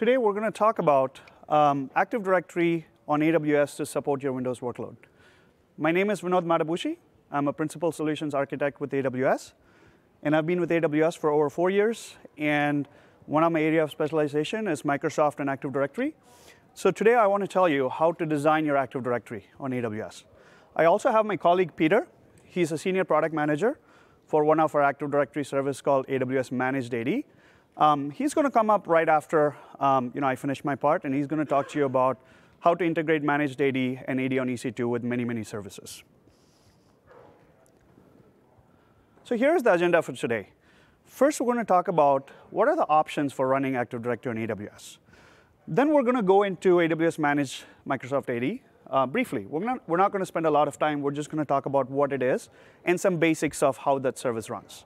Today we're going to talk about um, Active Directory on AWS to support your Windows workload. My name is Vinod Madabushi. I'm a principal solutions architect with AWS. And I've been with AWS for over four years. And one of my area of specialization is Microsoft and Active Directory. So today I want to tell you how to design your Active Directory on AWS. I also have my colleague Peter. He's a senior product manager for one of our Active Directory service called AWS Managed AD. Um, he's going to come up right after um, you know, I finish my part, and he's going to talk to you about how to integrate Managed AD and AD on EC2 with many, many services. So here's the agenda for today. First, we're going to talk about what are the options for running Active Directory on AWS. Then we're going to go into AWS Managed Microsoft AD uh, briefly. We're not, we're not going to spend a lot of time. We're just going to talk about what it is and some basics of how that service runs.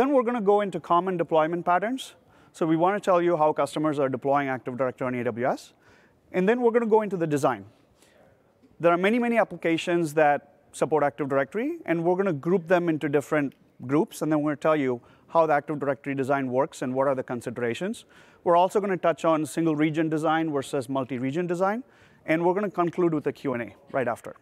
Then we're going to go into common deployment patterns. So we want to tell you how customers are deploying Active Directory on AWS. And then we're going to go into the design. There are many, many applications that support Active Directory, and we're going to group them into different groups, and then we're going to tell you how the Active Directory design works and what are the considerations. We're also going to touch on single region design versus multi-region design, and we're going to conclude with a Q&A right after.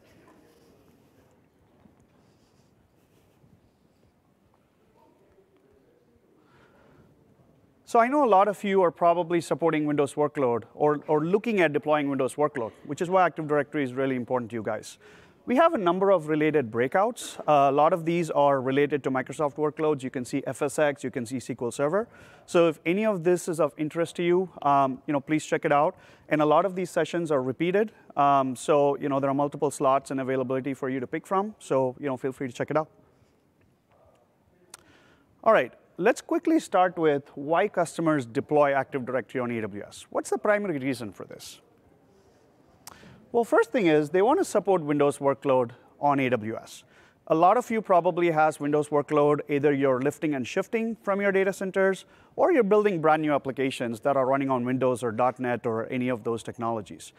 So I know a lot of you are probably supporting Windows workload or, or looking at deploying Windows workload, which is why Active Directory is really important to you guys. We have a number of related breakouts. Uh, a lot of these are related to Microsoft workloads. You can see FSX, you can see SQL Server. So if any of this is of interest to you, um, you know, please check it out. And a lot of these sessions are repeated. Um, so you know, there are multiple slots and availability for you to pick from. So you know, feel free to check it out. All right, let's quickly start with why customers deploy Active Directory on AWS. What's the primary reason for this? Well, first thing is they want to support Windows workload on AWS. A lot of you probably has Windows workload, either you're lifting and shifting from your data centers, or you're building brand new applications that are running on Windows or .NET or any of those technologies.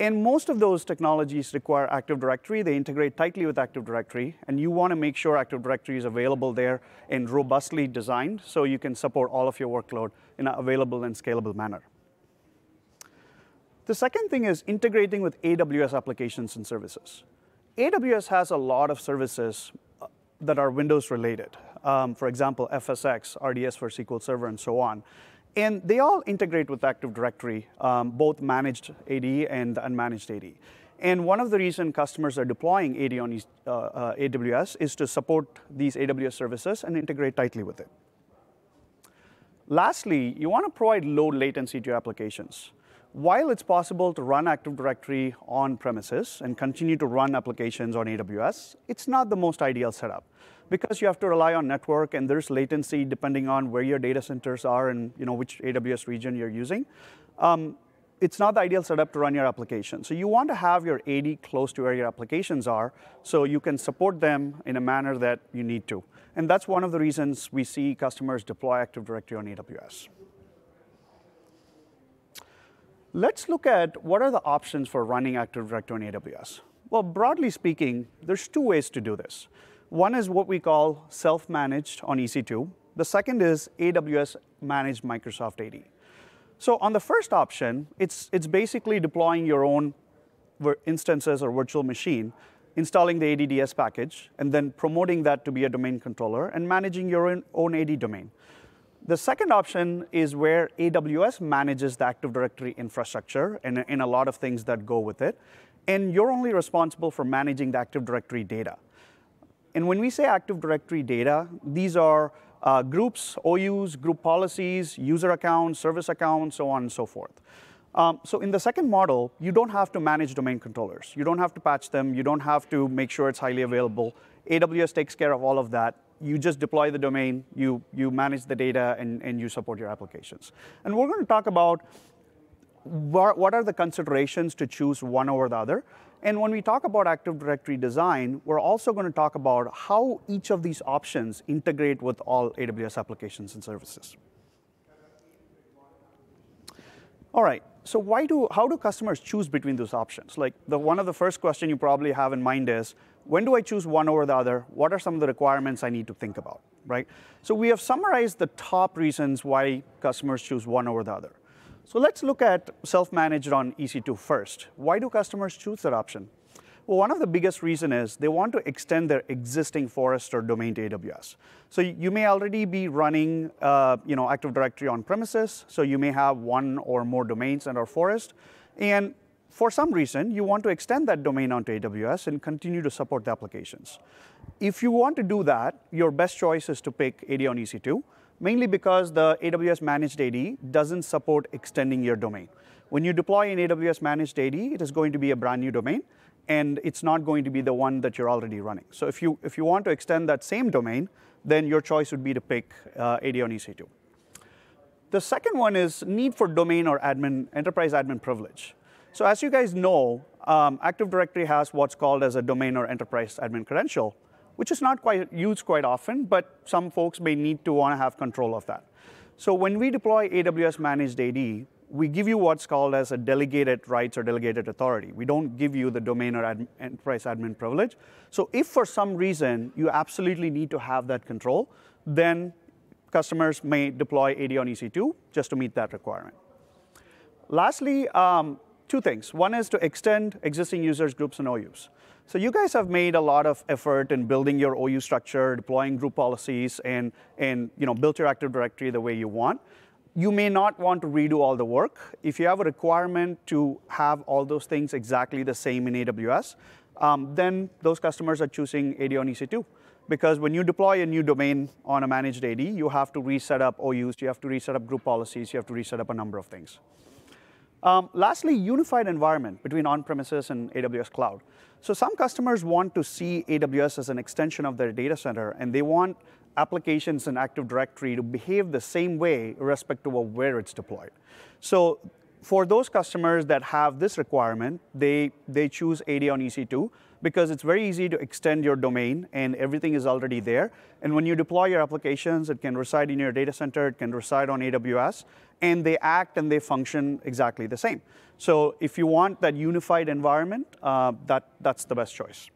And most of those technologies require Active Directory. They integrate tightly with Active Directory, and you want to make sure Active Directory is available there and robustly designed so you can support all of your workload in an available and scalable manner. The second thing is integrating with AWS applications and services. AWS has a lot of services uh, that are Windows related. Um, for example, FSX, RDS for SQL Server, and so on. And they all integrate with Active Directory, um, both managed AD and unmanaged AD. And one of the reasons customers are deploying AD on uh, uh, AWS is to support these AWS services and integrate tightly with it. Lastly, you want to provide low latency to your applications. While it's possible to run Active Directory on premises and continue to run applications on AWS, it's not the most ideal setup because you have to rely on network and there's latency depending on where your data centers are and you know, which AWS region you're using. Um, it's not the ideal setup to run your application. So you want to have your AD close to where your applications are so you can support them in a manner that you need to. And that's one of the reasons we see customers deploy Active Directory on AWS. Let's look at what are the options for running Active Directory on AWS. Well, broadly speaking, there's two ways to do this. One is what we call self-managed on EC2. The second is AWS managed Microsoft AD. So on the first option, it's, it's basically deploying your own instances or virtual machine, installing the ADDS package, and then promoting that to be a domain controller and managing your own, own AD domain. The second option is where AWS manages the Active Directory infrastructure and, and a lot of things that go with it. And you're only responsible for managing the Active Directory data. And when we say Active Directory data, these are uh, groups, OUs, group policies, user accounts, service accounts, so on and so forth. Um, so in the second model, you don't have to manage domain controllers. You don't have to patch them. You don't have to make sure it's highly available. AWS takes care of all of that you just deploy the domain, you, you manage the data, and, and you support your applications. And we're going to talk about what, what are the considerations to choose one over the other. And when we talk about Active Directory design, we're also going to talk about how each of these options integrate with all AWS applications and services. All right, so why do, how do customers choose between those options? Like the, one of the first question you probably have in mind is, when do I choose one over the other? What are some of the requirements I need to think about, right? So we have summarized the top reasons why customers choose one over the other. So let's look at self-managed on EC2 first. Why do customers choose that option? Well, one of the biggest reason is they want to extend their existing forest or domain to AWS. So you may already be running uh, you know, Active Directory on premises, so you may have one or more domains in our forest, and for some reason, you want to extend that domain onto AWS and continue to support the applications. If you want to do that, your best choice is to pick AD on EC2, mainly because the AWS Managed AD doesn't support extending your domain. When you deploy an AWS Managed AD, it is going to be a brand new domain, and it's not going to be the one that you're already running. So if you, if you want to extend that same domain, then your choice would be to pick uh, AD on EC2. The second one is need for domain or admin, enterprise admin privilege. So as you guys know, um, Active Directory has what's called as a domain or enterprise admin credential, which is not quite used quite often, but some folks may need to want to have control of that. So when we deploy AWS Managed AD, we give you what's called as a delegated rights or delegated authority. We don't give you the domain or enterprise admin privilege. So if for some reason you absolutely need to have that control, then customers may deploy AD on EC2 just to meet that requirement. Lastly, um, two things. One is to extend existing users, groups, and OUs. So you guys have made a lot of effort in building your OU structure, deploying group policies, and, and you know, built your Active Directory the way you want you may not want to redo all the work. If you have a requirement to have all those things exactly the same in AWS, um, then those customers are choosing AD on EC2. Because when you deploy a new domain on a managed AD, you have to reset up OUs, you have to reset up group policies, you have to reset up a number of things. Um, lastly, unified environment between on-premises and AWS cloud. So some customers want to see AWS as an extension of their data center, and they want applications in Active Directory to behave the same way irrespective of where it's deployed. So for those customers that have this requirement, they, they choose AD on EC2 because it's very easy to extend your domain and everything is already there. And when you deploy your applications, it can reside in your data center, it can reside on AWS, and they act and they function exactly the same. So if you want that unified environment, uh, that, that's the best choice.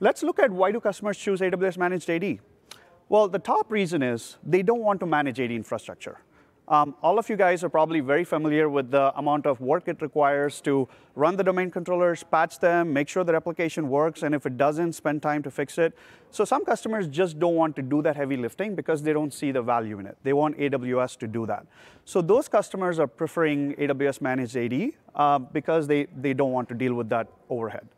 Let's look at why do customers choose AWS Managed AD? Well, the top reason is they don't want to manage AD infrastructure. Um, all of you guys are probably very familiar with the amount of work it requires to run the domain controllers, patch them, make sure the replication works, and if it doesn't, spend time to fix it. So some customers just don't want to do that heavy lifting because they don't see the value in it. They want AWS to do that. So those customers are preferring AWS Managed AD uh, because they, they don't want to deal with that overhead.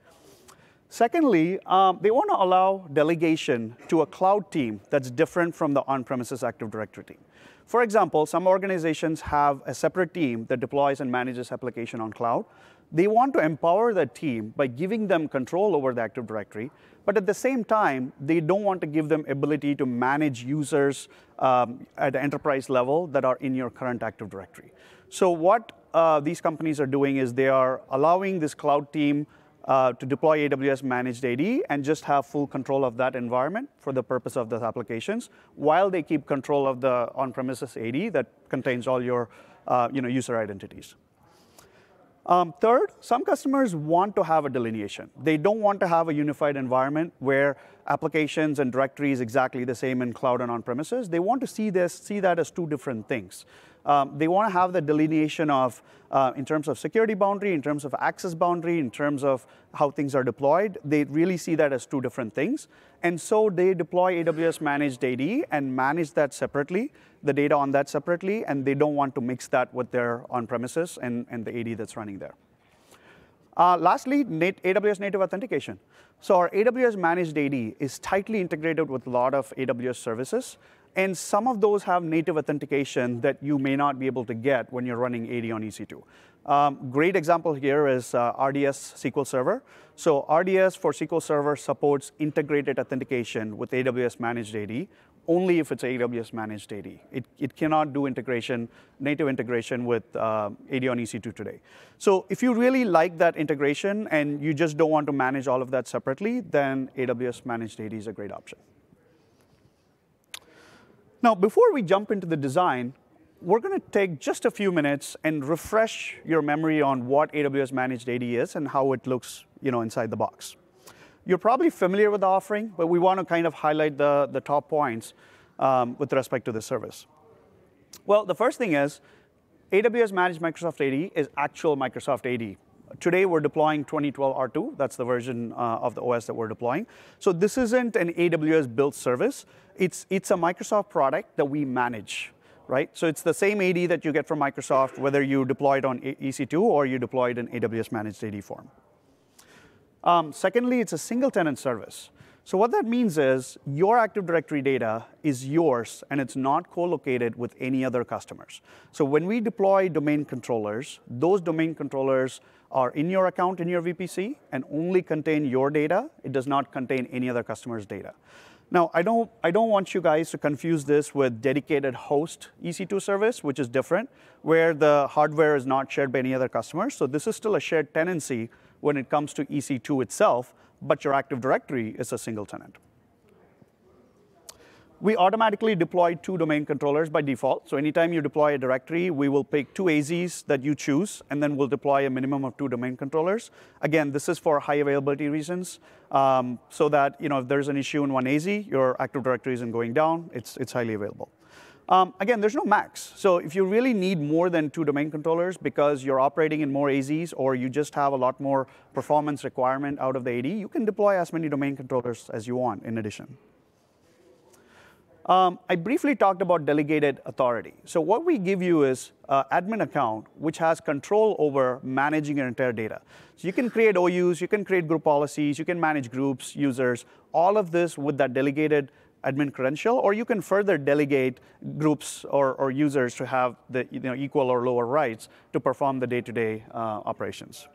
Secondly, um, they want to allow delegation to a cloud team that's different from the on-premises Active Directory team. For example, some organizations have a separate team that deploys and manages application on cloud. They want to empower that team by giving them control over the Active Directory, but at the same time, they don't want to give them ability to manage users um, at the enterprise level that are in your current Active Directory. So what uh, these companies are doing is they are allowing this cloud team uh, to deploy AWS Managed AD and just have full control of that environment for the purpose of those applications, while they keep control of the on-premises AD that contains all your uh, you know, user identities. Um, third, some customers want to have a delineation. They don't want to have a unified environment where applications and directories exactly the same in cloud and on premises. They want to see this, see that as two different things. Um, they want to have the delineation of, uh, in terms of security boundary, in terms of access boundary, in terms of how things are deployed. They really see that as two different things. And so they deploy AWS Managed AD and manage that separately, the data on that separately, and they don't want to mix that with their on-premises and, and the AD that's running there. Uh, lastly, nat AWS native authentication. So our AWS Managed AD is tightly integrated with a lot of AWS services. And some of those have native authentication that you may not be able to get when you're running AD on EC2. Um, great example here is uh, RDS SQL Server. So RDS for SQL Server supports integrated authentication with AWS Managed AD only if it's AWS Managed AD. It, it cannot do integration, native integration with uh, AD on EC2 today. So if you really like that integration and you just don't want to manage all of that separately, then AWS Managed AD is a great option. Now, before we jump into the design, we're going to take just a few minutes and refresh your memory on what AWS Managed AD is and how it looks you know, inside the box. You're probably familiar with the offering, but we want to kind of highlight the, the top points um, with respect to the service. Well, the first thing is AWS Managed Microsoft AD is actual Microsoft AD. Today, we're deploying 2012 R2. That's the version uh, of the OS that we're deploying. So this isn't an AWS built service. It's, it's a Microsoft product that we manage, right? So it's the same AD that you get from Microsoft, whether you deploy it on EC2 or you deploy it in AWS Managed AD form. Um, secondly, it's a single tenant service. So what that means is your Active Directory data is yours and it's not co-located with any other customers. So when we deploy domain controllers, those domain controllers are in your account in your VPC and only contain your data. It does not contain any other customer's data. Now, I don't, I don't want you guys to confuse this with dedicated host EC2 service, which is different, where the hardware is not shared by any other customers. So this is still a shared tenancy when it comes to EC2 itself, but your Active Directory is a single tenant. We automatically deploy two domain controllers by default. So anytime you deploy a directory, we will pick two AZs that you choose, and then we'll deploy a minimum of two domain controllers. Again, this is for high availability reasons, um, so that you know if there's an issue in one AZ, your Active Directory isn't going down. It's, it's highly available. Um, again, there's no max. So if you really need more than two domain controllers because you're operating in more AZs or you just have a lot more performance requirement out of the AD, you can deploy as many domain controllers as you want in addition. Um, I briefly talked about delegated authority. So what we give you is an admin account which has control over managing your entire data. So you can create OUs, you can create group policies, you can manage groups, users, all of this with that delegated admin credential, or you can further delegate groups or, or users to have the you know, equal or lower rights to perform the day-to-day -day, uh, operations.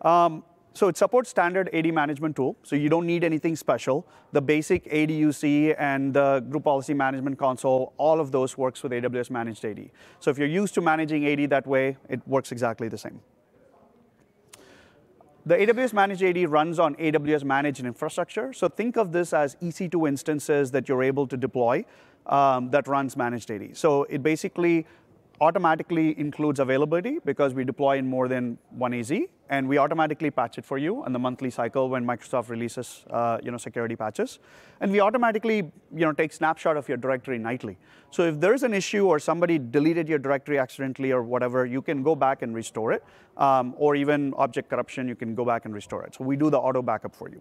Um, so it supports standard AD management tool, so you don't need anything special. The basic ADUC and the group policy management console, all of those works with AWS Managed AD. So if you're used to managing AD that way, it works exactly the same. The AWS Managed AD runs on AWS Managed Infrastructure. So think of this as EC2 instances that you're able to deploy um, that runs Managed AD. So it basically automatically includes availability because we deploy in more than one AZ, and we automatically patch it for you on the monthly cycle when Microsoft releases uh, you know, security patches. And we automatically you know, take snapshot of your directory nightly. So if there's an issue or somebody deleted your directory accidentally or whatever, you can go back and restore it. Um, or even object corruption, you can go back and restore it. So we do the auto backup for you.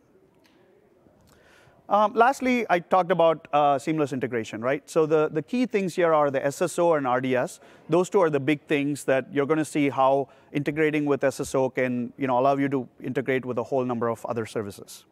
Um, lastly, I talked about uh, seamless integration, right? So the, the key things here are the SSO and RDS. Those two are the big things that you're going to see how integrating with SSO can you know, allow you to integrate with a whole number of other services.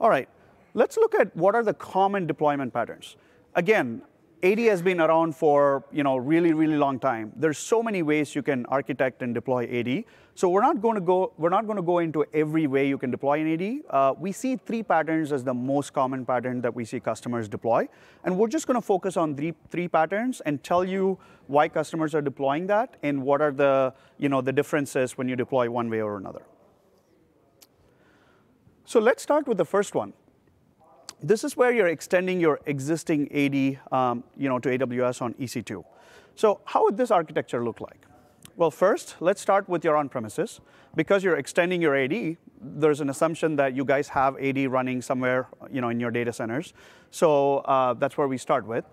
All right, let's look at what are the common deployment patterns. Again, AD has been around for you know really really long time. There's so many ways you can architect and deploy AD. So we're not going to go we're not going to go into every way you can deploy an AD. Uh, we see three patterns as the most common pattern that we see customers deploy, and we're just going to focus on three three patterns and tell you why customers are deploying that and what are the you know the differences when you deploy one way or another. So let's start with the first one this is where you're extending your existing AD um, you know, to AWS on EC2. So how would this architecture look like? Well, first, let's start with your on-premises. Because you're extending your AD, there's an assumption that you guys have AD running somewhere you know, in your data centers. So uh, that's where we start with.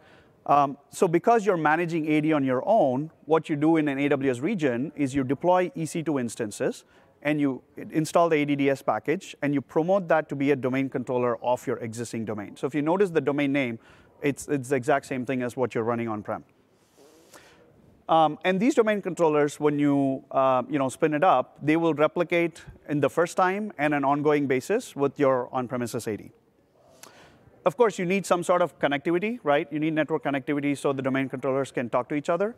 Um, so because you're managing AD on your own, what you do in an AWS region is you deploy EC2 instances and you install the ADDS package, and you promote that to be a domain controller of your existing domain. So if you notice the domain name, it's, it's the exact same thing as what you're running on-prem. Um, and these domain controllers, when you, uh, you know, spin it up, they will replicate in the first time and an ongoing basis with your on-premises AD. Of course, you need some sort of connectivity, right? You need network connectivity so the domain controllers can talk to each other.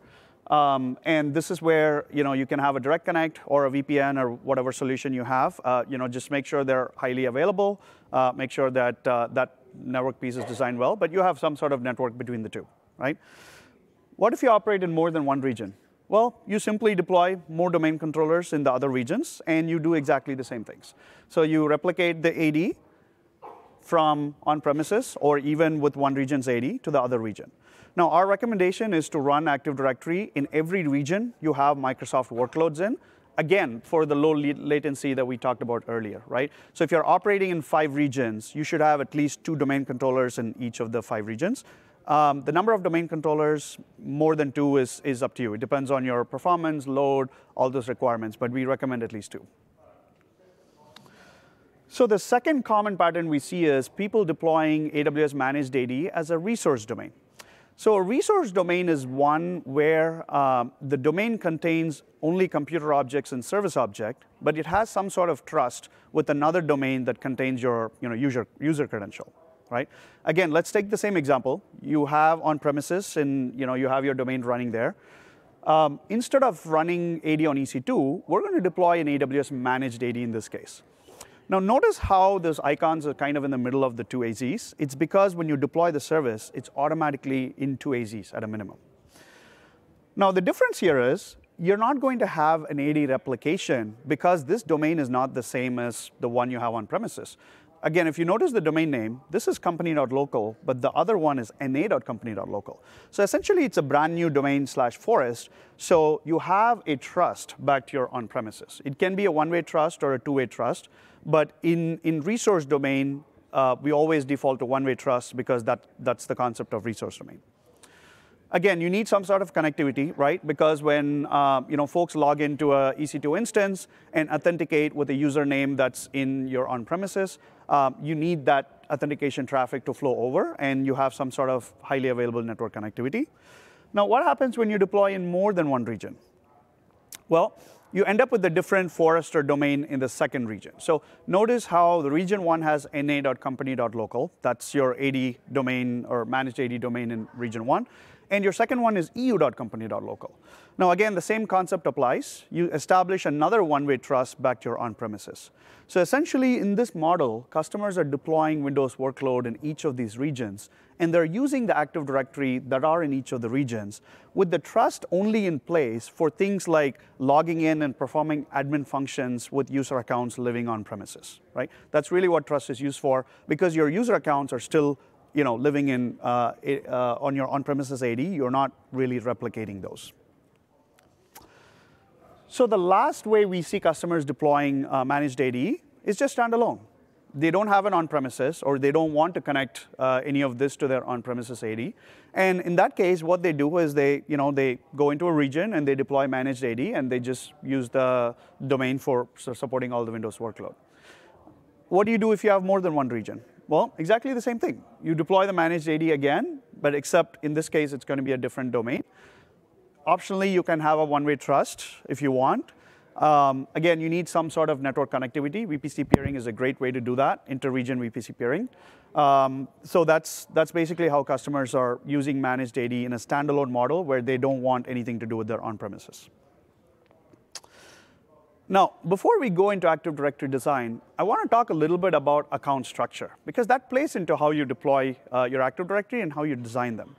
Um, and this is where you know you can have a direct connect or a VPN or whatever solution you have. Uh, you know, just make sure they're highly available. Uh, make sure that uh, that network piece is designed well, but you have some sort of network between the two, right? What if you operate in more than one region? Well, you simply deploy more domain controllers in the other regions, and you do exactly the same things. So you replicate the AD from on-premises, or even with one region's AD to the other region. Now, our recommendation is to run Active Directory in every region you have Microsoft workloads in, again, for the low latency that we talked about earlier, right? So if you're operating in five regions, you should have at least two domain controllers in each of the five regions. Um, the number of domain controllers, more than two is, is up to you. It depends on your performance, load, all those requirements, but we recommend at least two. So the second common pattern we see is people deploying AWS Managed AD as a resource domain. So a resource domain is one where um, the domain contains only computer objects and service object, but it has some sort of trust with another domain that contains your you know, user, user credential, right? Again, let's take the same example. You have on premises and you, know, you have your domain running there. Um, instead of running AD on EC2, we're going to deploy an AWS managed AD in this case. Now notice how those icons are kind of in the middle of the two AZs. It's because when you deploy the service, it's automatically in two AZs at a minimum. Now the difference here is you're not going to have an AD replication because this domain is not the same as the one you have on premises. Again, if you notice the domain name, this is company.local, but the other one is na.company.local. So essentially, it's a brand new domain slash forest. So you have a trust back to your on-premises. It can be a one-way trust or a two-way trust. But in, in resource domain, uh, we always default to one-way trust because that, that's the concept of resource domain. Again, you need some sort of connectivity, right? Because when uh, you know, folks log into a EC2 instance and authenticate with a username that's in your on-premises, um, you need that authentication traffic to flow over, and you have some sort of highly available network connectivity. Now, what happens when you deploy in more than one region? Well, you end up with a different forest or domain in the second region. So notice how the region one has na.company.local. That's your AD domain or managed AD domain in region one. And your second one is eu.company.local. Now again, the same concept applies. You establish another one-way trust back to your on-premises. So essentially in this model, customers are deploying Windows workload in each of these regions, and they're using the Active Directory that are in each of the regions with the trust only in place for things like logging in and performing admin functions with user accounts living on premises, right? That's really what trust is used for because your user accounts are still you know, living in, uh, uh, on your on-premises AD, you're not really replicating those. So the last way we see customers deploying uh, managed AD is just standalone. They don't have an on-premises, or they don't want to connect uh, any of this to their on-premises AD. And in that case, what they do is they, you know, they go into a region and they deploy managed AD, and they just use the domain for supporting all the Windows workload. What do you do if you have more than one region? Well, exactly the same thing. You deploy the managed AD again, but except in this case, it's going to be a different domain. Optionally, you can have a one-way trust if you want. Um, again, you need some sort of network connectivity. VPC peering is a great way to do that, inter-region VPC peering. Um, so that's, that's basically how customers are using managed AD in a standalone model where they don't want anything to do with their on-premises. Now, before we go into Active Directory design, I want to talk a little bit about account structure, because that plays into how you deploy uh, your Active Directory and how you design them.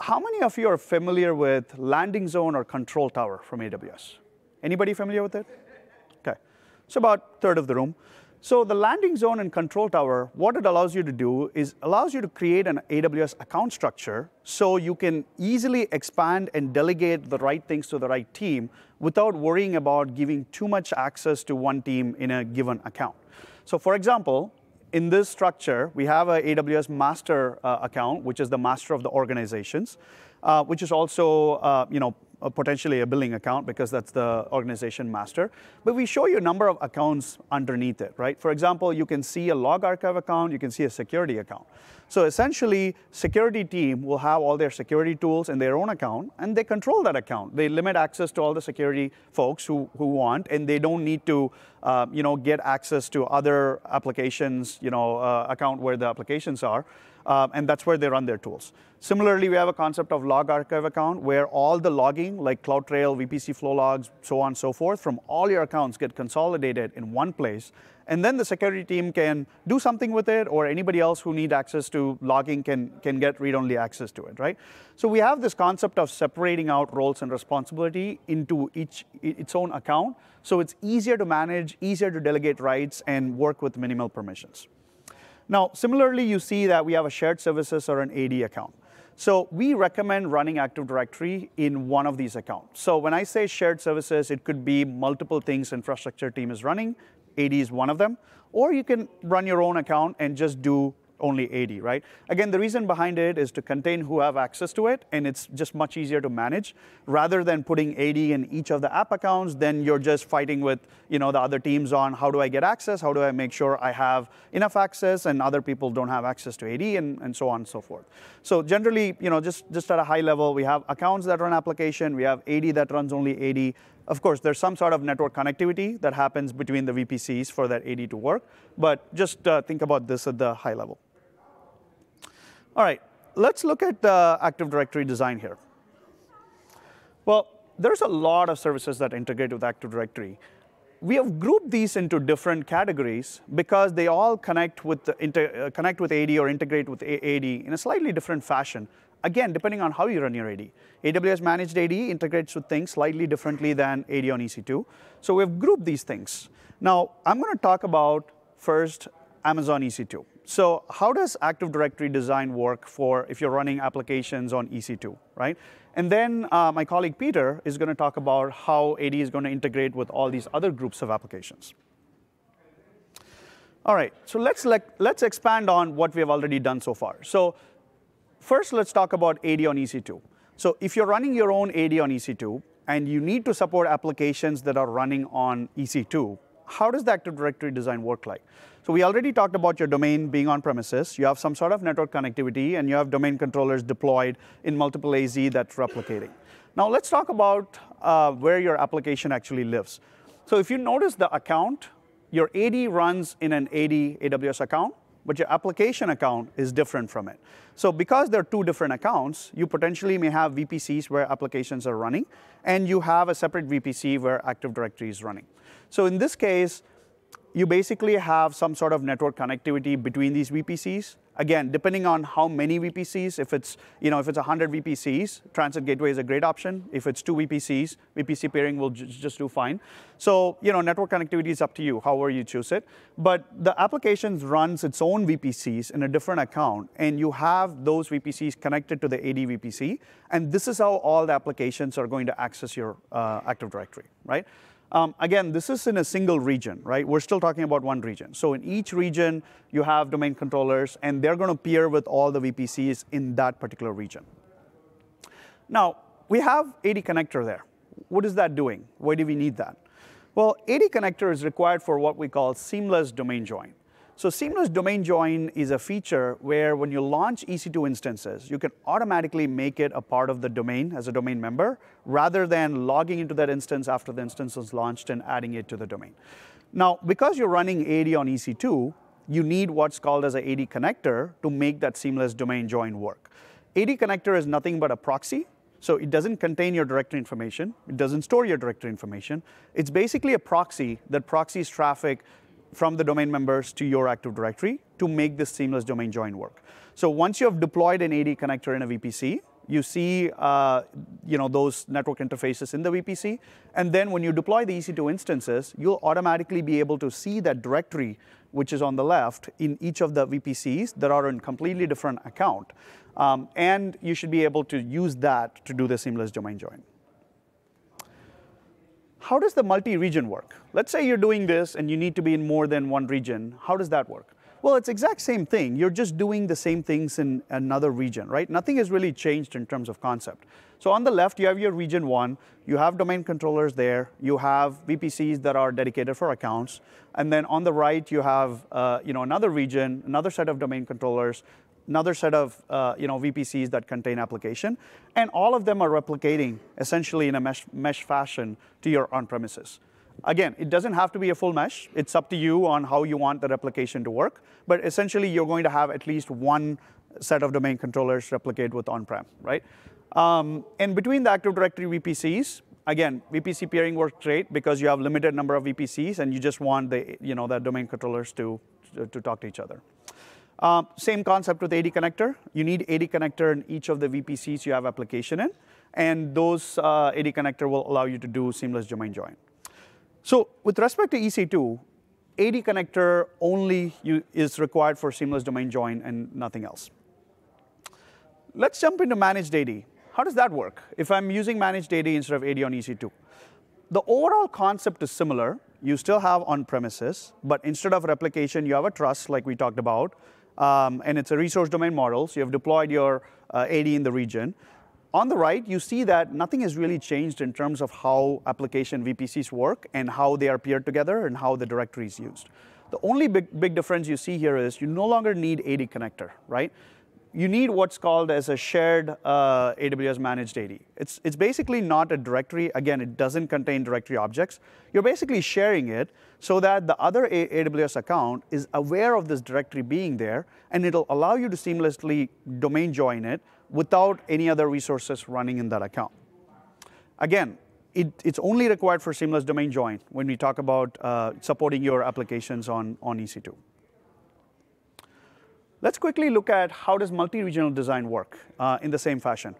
How many of you are familiar with landing zone or control tower from AWS? Anybody familiar with it? Okay, so about third of the room. So the landing zone and control tower, what it allows you to do is allows you to create an AWS account structure so you can easily expand and delegate the right things to the right team without worrying about giving too much access to one team in a given account. So for example, in this structure, we have an AWS master uh, account, which is the master of the organizations, uh, which is also uh, you know, potentially a billing account because that's the organization master. But we show you a number of accounts underneath it, right? For example, you can see a log archive account, you can see a security account. So essentially, security team will have all their security tools in their own account, and they control that account. They limit access to all the security folks who, who want, and they don't need to, uh, you know, get access to other applications, you know, uh, account where the applications are um, and that's where they run their tools. Similarly, we have a concept of log archive account where all the logging, like CloudTrail, VPC flow logs, so on and so forth, from all your accounts get consolidated in one place. And then the security team can do something with it, or anybody else who need access to logging can, can get read-only access to it, right? So we have this concept of separating out roles and responsibility into each its own account, so it's easier to manage, easier to delegate rights, and work with minimal permissions. Now, similarly, you see that we have a shared services or an AD account. So we recommend running Active Directory in one of these accounts. So when I say shared services, it could be multiple things infrastructure team is running. AD is one of them. Or you can run your own account and just do only AD, right? Again, the reason behind it is to contain who have access to it, and it's just much easier to manage. Rather than putting AD in each of the app accounts, then you're just fighting with you know, the other teams on how do I get access, how do I make sure I have enough access, and other people don't have access to AD, and, and so on and so forth. So generally, you know, just, just at a high level, we have accounts that run application, we have AD that runs only AD, of course, there's some sort of network connectivity that happens between the VPCs for that AD to work, but just uh, think about this at the high level. All right, let's look at the Active Directory design here. Well, there's a lot of services that integrate with Active Directory. We have grouped these into different categories because they all connect with, the uh, connect with AD or integrate with AD in a slightly different fashion. Again, depending on how you run your AD. AWS Managed AD integrates with things slightly differently than AD on EC2. So we've grouped these things. Now, I'm going to talk about first Amazon EC2. So how does Active Directory design work for if you're running applications on EC2, right? And then uh, my colleague Peter is going to talk about how AD is going to integrate with all these other groups of applications. All right, so let's, let, let's expand on what we have already done so far. So first, let's talk about AD on EC2. So if you're running your own AD on EC2, and you need to support applications that are running on EC2, how does the Active Directory design work like? So we already talked about your domain being on premises. You have some sort of network connectivity, and you have domain controllers deployed in multiple AZ that's replicating. Now let's talk about uh, where your application actually lives. So if you notice the account, your AD runs in an AD AWS account, but your application account is different from it. So because there are two different accounts, you potentially may have VPCs where applications are running, and you have a separate VPC where Active Directory is running. So in this case, you basically have some sort of network connectivity between these VPCs. Again, depending on how many VPCs, if it's, you know, if it's 100 VPCs, Transit Gateway is a great option. If it's two VPCs, VPC peering will just do fine. So, you know, network connectivity is up to you, however you choose it. But the application runs its own VPCs in a different account, and you have those VPCs connected to the AD VPC, and this is how all the applications are going to access your uh, Active Directory, right? Um, again, this is in a single region, right? We're still talking about one region. So in each region, you have domain controllers, and they're going to peer with all the VPCs in that particular region. Now, we have AD connector there. What is that doing? Why do we need that? Well, AD connector is required for what we call seamless domain join. So seamless domain join is a feature where when you launch EC2 instances, you can automatically make it a part of the domain as a domain member, rather than logging into that instance after the instance is launched and adding it to the domain. Now, because you're running AD on EC2, you need what's called as an AD connector to make that seamless domain join work. AD connector is nothing but a proxy so it doesn't contain your directory information. It doesn't store your directory information. It's basically a proxy that proxies traffic from the domain members to your Active Directory to make this seamless domain join work. So once you have deployed an AD connector in a VPC, you see uh, you know, those network interfaces in the VPC. And then when you deploy the EC2 instances, you'll automatically be able to see that directory, which is on the left, in each of the VPCs that are in completely different account. Um, and you should be able to use that to do the seamless domain join how does the multi-region work? Let's say you're doing this and you need to be in more than one region. How does that work? Well, it's exact same thing. You're just doing the same things in another region, right? Nothing has really changed in terms of concept. So on the left, you have your region one. You have domain controllers there. You have VPCs that are dedicated for accounts. And then on the right, you have uh, you know, another region, another set of domain controllers another set of uh, you know, VPCs that contain application, and all of them are replicating essentially in a mesh, mesh fashion to your on-premises. Again, it doesn't have to be a full mesh. It's up to you on how you want the replication to work, but essentially you're going to have at least one set of domain controllers replicate with on-prem, right? Um, and between the Active Directory VPCs, again, VPC peering works great because you have limited number of VPCs and you just want the, you know, the domain controllers to, to, to talk to each other. Uh, same concept with AD connector. You need AD connector in each of the VPCs you have application in, and those uh, AD connector will allow you to do seamless domain join. So with respect to EC2, AD connector only is required for seamless domain join and nothing else. let's jump into managed AD. How does that work if I'm using managed AD instead of AD on EC2? The overall concept is similar. You still have on-premises, but instead of replication, you have a trust like we talked about, um, and it's a resource domain model, so you have deployed your uh, AD in the region. On the right, you see that nothing has really changed in terms of how application VPCs work and how they are paired together and how the directory is used. The only big, big difference you see here is you no longer need AD connector, right? You need what's called as a shared uh, AWS managed AD. It's, it's basically not a directory. Again, it doesn't contain directory objects. You're basically sharing it so that the other a AWS account is aware of this directory being there, and it'll allow you to seamlessly domain join it without any other resources running in that account. Again, it, it's only required for seamless domain join when we talk about uh, supporting your applications on, on EC2. Let's quickly look at how does multi-regional design work uh, in the same fashion.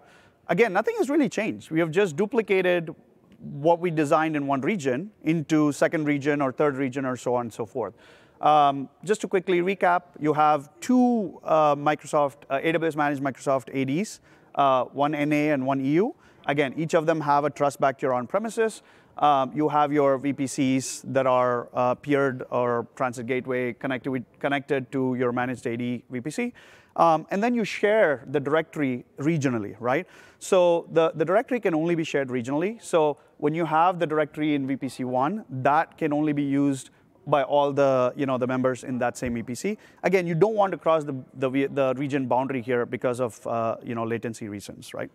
Again, nothing has really changed. We have just duplicated what we designed in one region into second region or third region or so on and so forth. Um, just to quickly recap, you have two uh, Microsoft, uh, AWS managed Microsoft ADs, uh, one NA and one EU. Again, each of them have a trust back to your on-premises. Um, you have your VPCs that are uh, peered or transit gateway connected, connected to your managed AD VPC. Um, and then you share the directory regionally, right? So the, the directory can only be shared regionally. So when you have the directory in VPC 1, that can only be used by all the, you know, the members in that same VPC. Again, you don't want to cross the, the, the region boundary here because of uh, you know, latency reasons, right?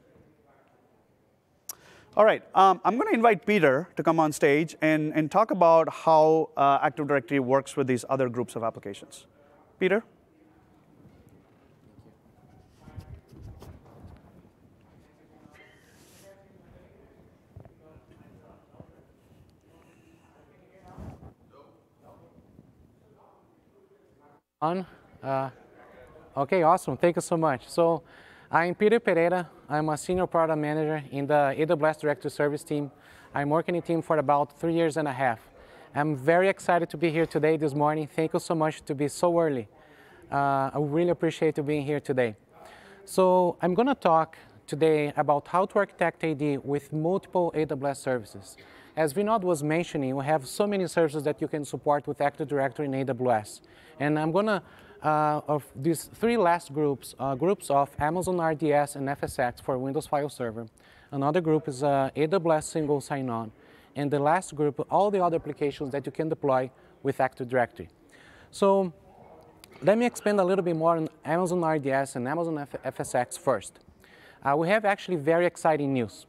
All right, um, I'm going to invite Peter to come on stage and, and talk about how uh, Active Directory works with these other groups of applications. Peter? On. Uh, okay, awesome. Thank you so much. So I'm Peter Pereira. I'm a senior product manager in the AWS Directory Service team. I'm working in the team for about three years and a half. I'm very excited to be here today this morning. Thank you so much to be so early. Uh, I really appreciate you being here today. So I'm going to talk today about how to architect AD with multiple AWS services. As Vinod was mentioning, we have so many services that you can support with Active Directory in AWS. And I'm going to uh, of these three last groups, uh, groups of Amazon RDS and FSX for Windows File Server. Another group is uh, AWS Single Sign-On. And the last group, all the other applications that you can deploy with Active Directory. So let me expand a little bit more on Amazon RDS and Amazon F FSX first. Uh, we have actually very exciting news.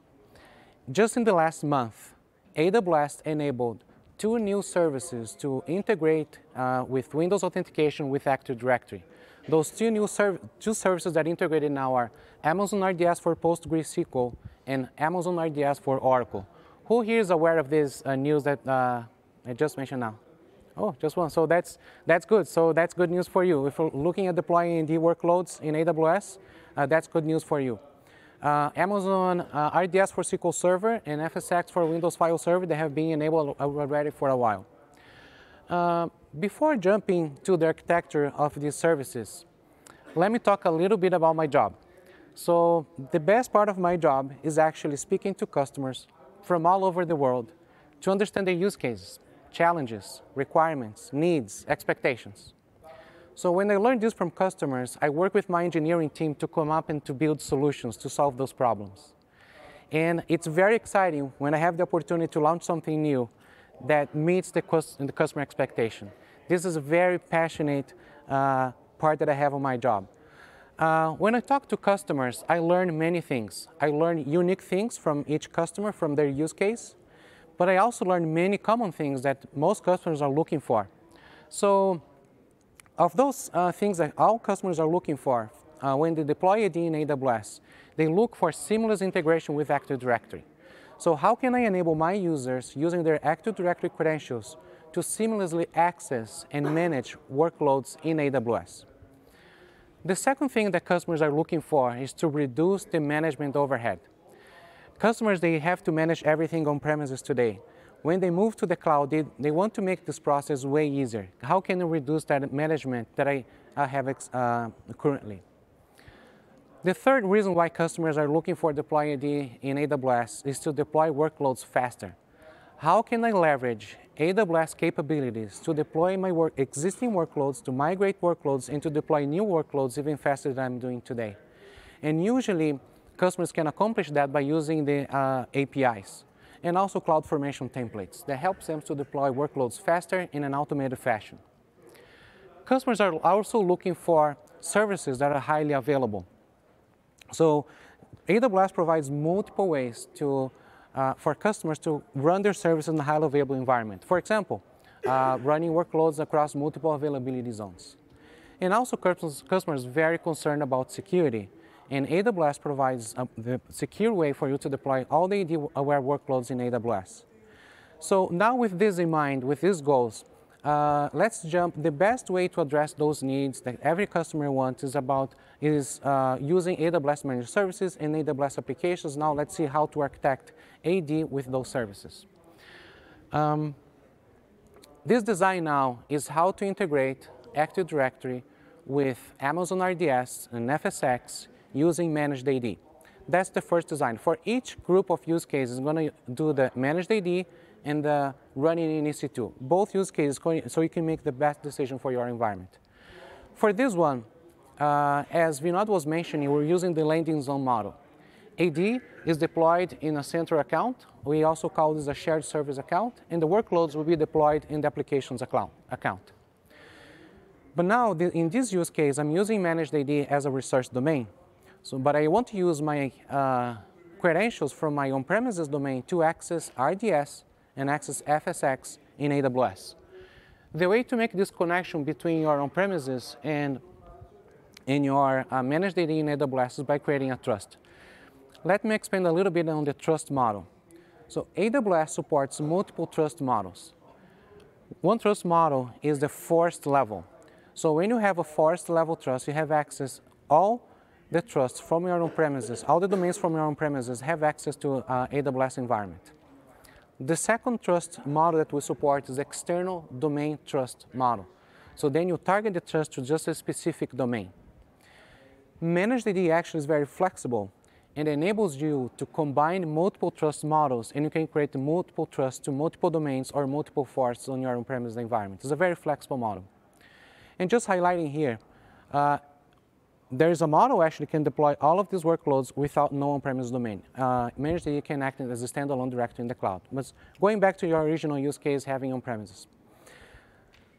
Just in the last month, AWS enabled two new services to integrate uh, with Windows Authentication with Active Directory. Those two new serv two services that integrated now are Amazon RDS for PostgreSQL and Amazon RDS for Oracle. Who here is aware of this uh, news that uh, I just mentioned now? Oh, just one. So that's, that's good. So that's good news for you. If you're looking at deploying AD workloads in AWS, uh, that's good news for you uh, Amazon uh, RDS for SQL Server and FSX for Windows File Server, they have been enabled already for a while. Uh, before jumping to the architecture of these services, let me talk a little bit about my job. So the best part of my job is actually speaking to customers from all over the world to understand their use cases, challenges, requirements, needs, expectations. So when I learn this from customers, I work with my engineering team to come up and to build solutions to solve those problems. And it's very exciting when I have the opportunity to launch something new that meets the, the customer expectation. This is a very passionate uh, part that I have on my job. Uh, when I talk to customers, I learn many things. I learn unique things from each customer, from their use case, but I also learn many common things that most customers are looking for. So of those uh, things that all customers are looking for uh, when they deploy AD in AWS, they look for seamless integration with Active Directory. So how can I enable my users using their Active Directory credentials to seamlessly access and manage workloads in AWS? The second thing that customers are looking for is to reduce the management overhead. Customers, they have to manage everything on premises today when they move to the cloud, they, they want to make this process way easier. How can I reduce that management that I, I have uh, currently? The third reason why customers are looking for deploy AD in AWS is to deploy workloads faster. How can I leverage AWS capabilities to deploy my work, existing workloads, to migrate workloads, and to deploy new workloads even faster than I'm doing today? And usually, customers can accomplish that by using the uh, APIs and also CloudFormation templates that helps them to deploy workloads faster in an automated fashion. Customers are also looking for services that are highly available. So AWS provides multiple ways to, uh, for customers to run their services in a highly available environment. For example, uh, running workloads across multiple availability zones. And also customers, customers very concerned about security. And AWS provides a, the secure way for you to deploy all the AD-aware workloads in AWS. So now with this in mind, with these goals, uh, let's jump. The best way to address those needs that every customer wants is about is uh, using AWS managed services and AWS applications. Now let's see how to architect AD with those services. Um, this design now is how to integrate Active Directory with Amazon RDS and FSx using Managed AD. That's the first design. For each group of use cases, I'm going to do the Managed AD and the running in EC2. Both use cases so you can make the best decision for your environment. For this one, uh, as Vinod was mentioning, we're using the landing zone model. AD is deployed in a central account. We also call this a shared service account, and the workloads will be deployed in the applications account. But now, in this use case, I'm using managed AD as a resource domain. So, but I want to use my uh, credentials from my on-premises domain to access RDS and access FSx in AWS. The way to make this connection between your on-premises and in your uh, managed AD in AWS is by creating a trust. Let me expand a little bit on the trust model. So AWS supports multiple trust models. One trust model is the forest level. So when you have a forest level trust, you have access all the trust from your own premises, all the domains from your own premises have access to uh, AWS environment. The second trust model that we support is external domain trust model. So then you target the trust to just a specific domain. Managed AD actually is very flexible and enables you to combine multiple trust models and you can create multiple trusts to multiple domains or multiple forests on your on-premise environment. It's a very flexible model. And just highlighting here, uh, there is a model actually can deploy all of these workloads without no on-premise domain. Uh, managed AD can act as a standalone directory in the cloud. But going back to your original use case, having on-premises.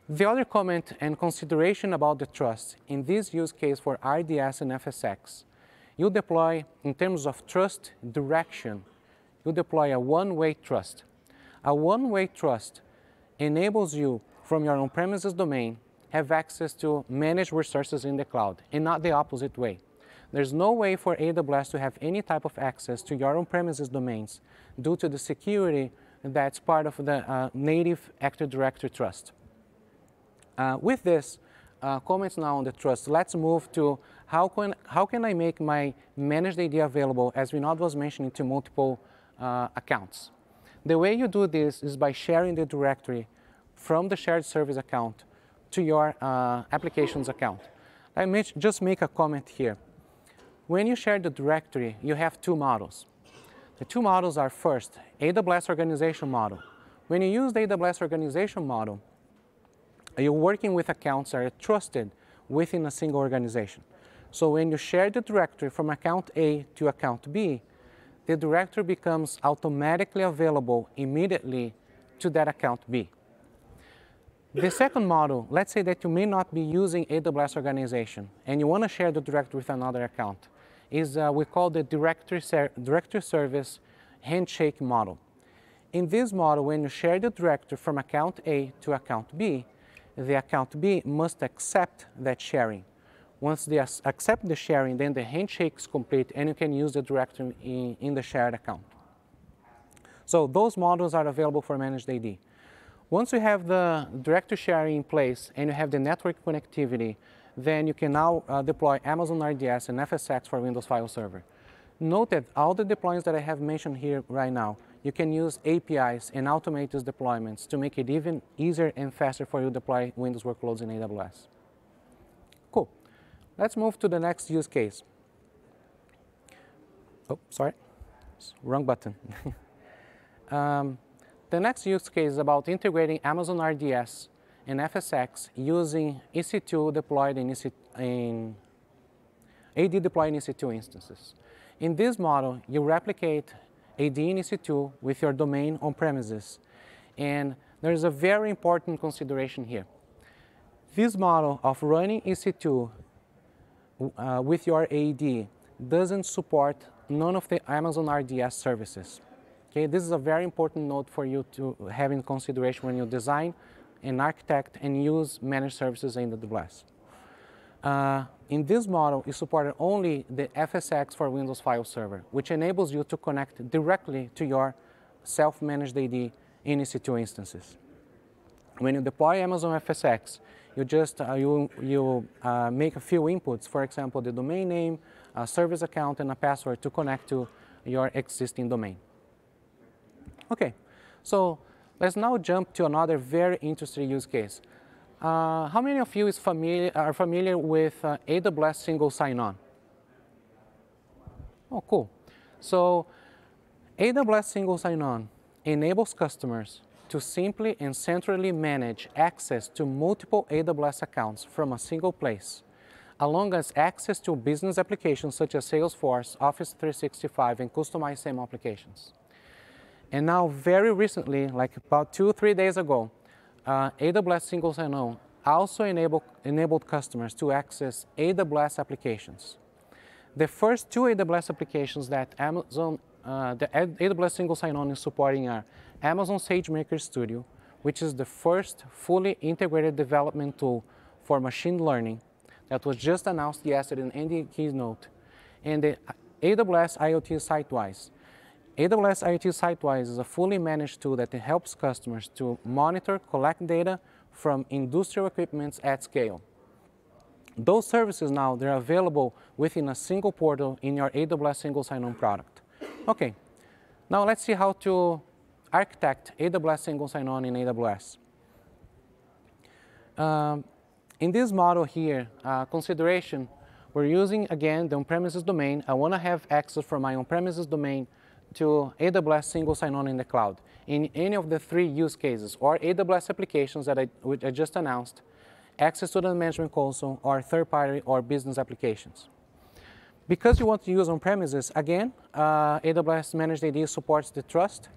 The other comment and consideration about the trust, in this use case for RDS and FSx, you deploy, in terms of trust direction, you deploy a one-way trust. A one-way trust enables you from your on-premises domain have access to manage resources in the cloud and not the opposite way. There's no way for AWS to have any type of access to your on-premises domains due to the security that's part of the uh, native Active Directory trust. Uh, with this, uh, comments now on the trust, let's move to how can, how can I make my managed AD available, as Vinod was mentioning, to multiple uh, accounts. The way you do this is by sharing the directory from the shared service account to your uh, applications account. Let me just make a comment here. When you share the directory, you have two models. The two models are first, AWS organization model. When you use the AWS organization model, you're working with accounts that are trusted within a single organization. So when you share the directory from account A to account B, the directory becomes automatically available immediately to that account B. The second model, let's say that you may not be using AWS organization and you want to share the directory with another account, is uh, we call the directory, ser directory service handshake model. In this model, when you share the directory from account A to account B, the account B must accept that sharing. Once they accept the sharing, then the handshake is complete and you can use the directory in, in the shared account. So those models are available for Managed AD. Once you have the directory sharing in place and you have the network connectivity, then you can now uh, deploy Amazon RDS and FSx for Windows File Server. Note that all the deployments that I have mentioned here right now, you can use APIs and automate deployments to make it even easier and faster for you to deploy Windows workloads in AWS. Cool. Let's move to the next use case. oh, sorry, wrong button. um, the next use case is about integrating Amazon RDS and FSx using EC2 deployed in, EC, in AD deployed in EC2 instances. In this model, you replicate AD in EC2 with your domain on premises. And there's a very important consideration here. This model of running EC2 uh, with your AD doesn't support none of the Amazon RDS services. Okay, this is a very important note for you to have in consideration when you design and architect and use managed services in the AWS. Uh, in this model, you support only the FSx for Windows File Server, which enables you to connect directly to your self-managed AD in EC2 instances. When you deploy Amazon FSx, you just uh, you, you uh, make a few inputs, for example, the domain name, a service account, and a password to connect to your existing domain. Okay, so let's now jump to another very interesting use case. Uh, how many of you is familiar, are familiar with uh, AWS single sign-on? Oh, cool. So AWS single sign-on enables customers to simply and centrally manage access to multiple AWS accounts from a single place, along as access to business applications such as Salesforce, Office 365, and customized SAML applications. And now, very recently, like about two or three days ago, uh, AWS Single Sign-On also enable, enabled customers to access AWS applications. The first two AWS applications that Amazon, uh, the AWS Single Sign-On is supporting are Amazon SageMaker Studio, which is the first fully integrated development tool for machine learning that was just announced yesterday in the keynote, and the AWS IoT SiteWise. AWS IoT SiteWise is a fully managed tool that helps customers to monitor, collect data from industrial equipments at scale. Those services now, they're available within a single portal in your AWS single sign-on product. Okay, now let's see how to architect AWS single sign-on in AWS. Um, in this model here, uh, consideration, we're using again the on-premises domain. I want to have access from my on-premises domain to AWS single sign-on in the cloud in any of the three use cases or AWS applications that I, I just announced, access to the management console or third-party or business applications. Because you want to use on-premises, again, uh, AWS Managed AD supports the trust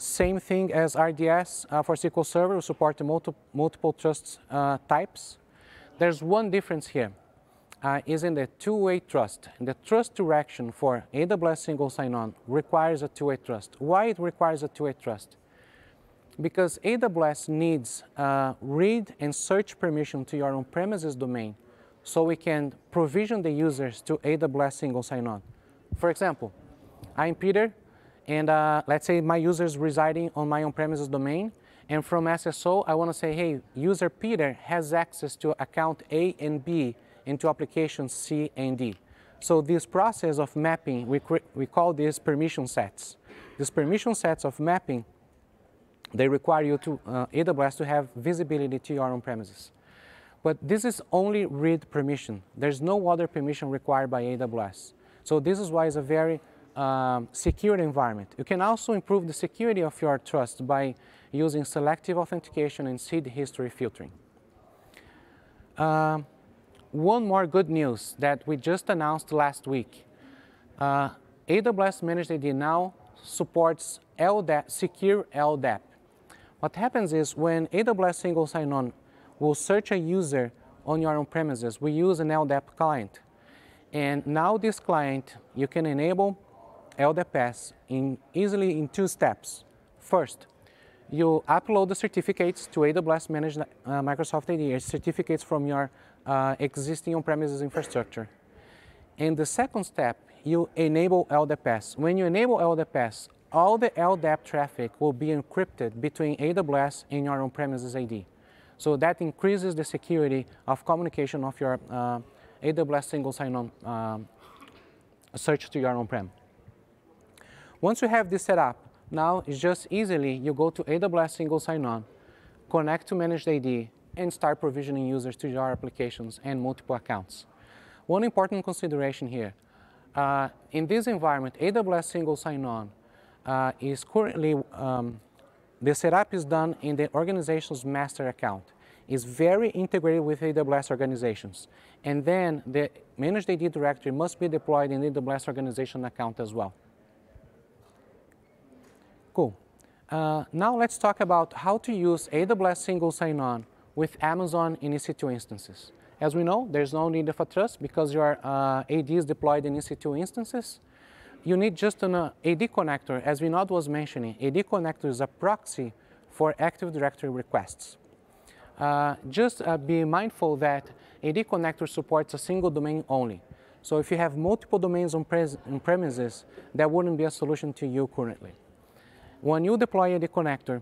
same thing as RDS uh, for SQL Server, we support multi multiple trust uh, types. There's one difference here, uh, is in the two-way trust. The trust direction for AWS single sign-on requires a two-way trust. Why it requires a two-way trust? Because AWS needs uh, read and search permission to your on-premises domain so we can provision the users to AWS single sign-on. For example, I'm Peter, and uh, let's say my user is residing on my on-premises domain, and from SSO, I want to say, hey, user Peter has access to account A and B into applications C and D. So this process of mapping, we, we call these permission sets. These permission sets of mapping, they require you to, uh, AWS to have visibility to your on-premises. But this is only read permission. There's no other permission required by AWS. So this is why it's a very um, secure environment. You can also improve the security of your trust by using selective authentication and SID history filtering. Uh, one more good news that we just announced last week. Uh, AWS Managed AD now supports LDAP, secure LDAP. What happens is when AWS Single Sign-On will search a user on your own premises, we use an LDAP client. And now this client, you can enable LDAPS in easily in two steps. First, you upload the certificates to AWS Managed uh, Microsoft AD certificates from your uh, existing on-premises infrastructure. And the second step, you enable LDAPS. When you enable LDAPS, all the LDAP traffic will be encrypted between AWS and your on-premises AD. So that increases the security of communication of your uh, AWS single sign-on um, search to your on-prem. Once you have this set up, now it's just easily you go to AWS single sign-on, connect to Managed AD, and start provisioning users to your applications and multiple accounts. One important consideration here, Uh, in this environment, AWS Single Sign-On uh, is currently, um, the setup is done in the organization's master account. It's very integrated with AWS organizations. And then the managed AD directory must be deployed in the AWS organization account as well. Cool. Uh, now let's talk about how to use AWS Single Sign-On with Amazon in EC2 instances. As we know, there's no need of a trust because your uh, AD is deployed in EC2 instances. You need just an uh, AD connector, as Vinod was mentioning. AD connector is a proxy for Active Directory requests. Uh, just uh, be mindful that AD connector supports a single domain only. So if you have multiple domains on, on premises, that wouldn't be a solution to you currently. When you deploy AD connector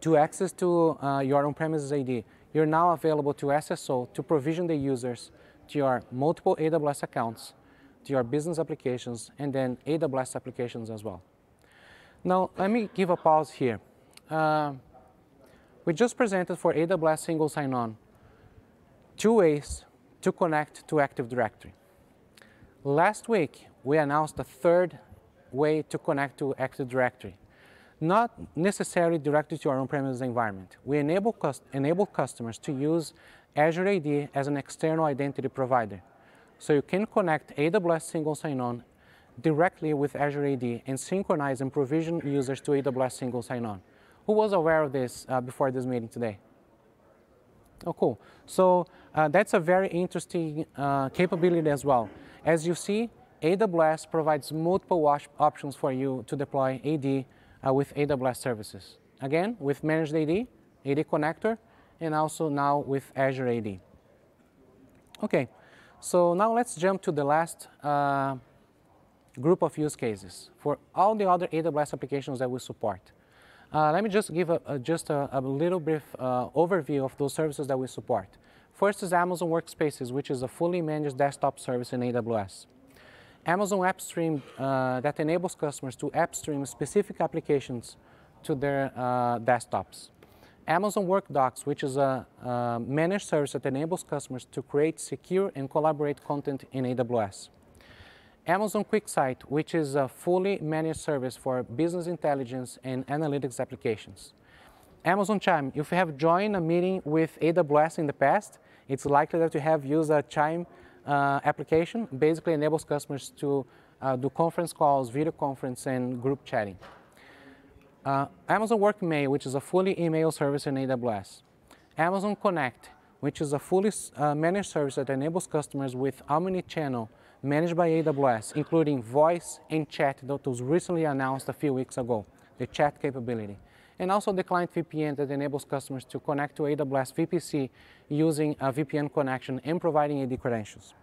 to access to uh, your on-premises AD, you're now available to SSO to provision the users to your multiple AWS accounts, to your business applications, and then AWS applications as well. Now, let me give a pause here. Uh, we just presented for AWS Single Sign-On two ways to connect to Active Directory. Last week, we announced a third way to connect to Active Directory, not necessarily directly to our on-premise environment. We enable, enable customers to use Azure AD as an external identity provider. So you can connect AWS Single Sign-On directly with Azure AD and synchronize and provision users to AWS Single Sign-On. Who was aware of this uh, before this meeting today? Oh, cool. So uh, that's a very interesting uh, capability as well. As you see, AWS provides multiple options for you to deploy AD uh, with AWS services. Again, with Managed AD, AD Connector, and also now with Azure AD. Okay, so now let's jump to the last uh, group of use cases for all the other AWS applications that we support. Uh, let me just give a, a just a, a, little brief uh, overview of those services that we support. First is Amazon Workspaces, which is a fully managed desktop service in AWS. Amazon AppStream uh, that enables customers to AppStream specific applications to their uh, desktops. Amazon WorkDocs, which is a, a managed service that enables customers to create, secure, and collaborate content in AWS. Amazon QuickSight, which is a fully managed service for business intelligence and analytics applications. Amazon Chime, if you have joined a meeting with AWS in the past, it's likely that you have used a Chime application basically enables customers to uh, do conference calls, video conference, and group chatting. Uh, Amazon WorkMail, which is a fully email service in AWS. Amazon Connect, which is a fully uh, managed service that enables customers with omni-channel managed by AWS, including voice and chat that was recently announced a few weeks ago, the chat capability. And also the client VPN that enables customers to connect to AWS VPC using a VPN connection and providing AD credentials.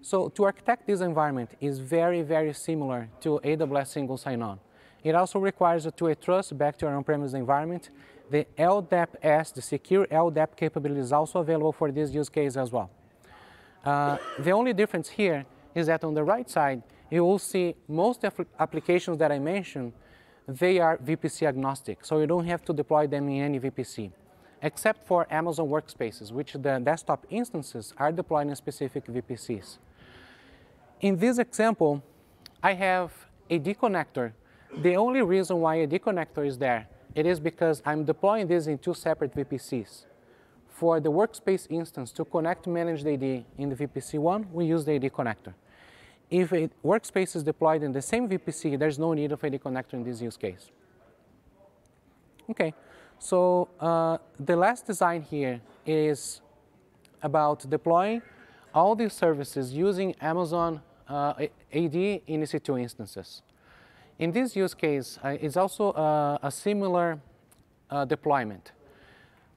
So to architect this environment is very, very similar to AWS single sign-on. It also requires a two-way trust back to your on-premise environment. The LDAP-S, the secure LDAP capability is also available for this use case as well. Uh, the only difference here is that on the right side, you will see most applications that I mentioned, they are VPC agnostic, so you don't have to deploy them in any VPC, except for Amazon Workspaces, which the desktop instances are deployed in specific VPCs. In this example, I have AD connector. The only reason why AD connector is there, it is because I'm deploying this in two separate VPCs. For the workspace instance to connect managed AD in the VPC1, we use the AD connector. If a workspace is deployed in the same VPC, there's no need of any connector in this use case. Okay, so uh, the last design here is about deploying all these services using Amazon uh, AD in EC2 instances. In this use case, uh, it's also uh, a similar uh, deployment.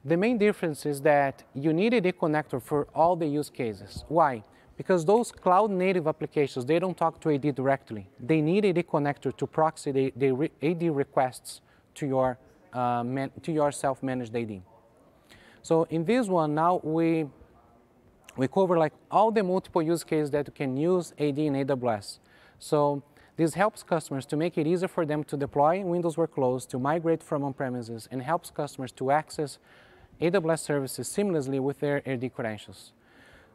The main difference is that you need a connector for all the use cases. Why? Because those cloud native applications, they don't talk to AD directly. They need AD connector to proxy the, the AD requests to your, uh, man, to your self-managed AD. So in this one, now we we cover like all the multiple use cases that you can use AD in AWS. So this helps customers to make it easier for them to deploy Windows workloads, to migrate from on-premises, and helps customers to access AWS services seamlessly with their AD credentials.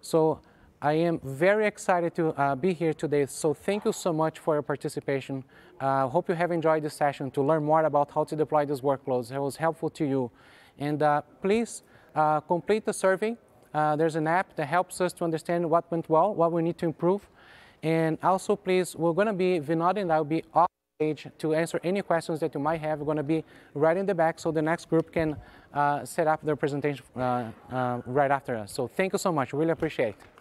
So I am very excited to uh, be here today. So thank you so much for your participation. Uh, hope you have enjoyed this session to learn more about how to deploy these workloads. It was helpful to you. And uh, please uh, complete the survey. Uh, there's an app that helps us to understand what went well, what we need to improve. And also, please, we're going to be, Vinod and I will be off stage to answer any questions that you might have. We're going to be right in the back so the next group can uh, set up their presentation right after us. So thank you so much. Really appreciate it.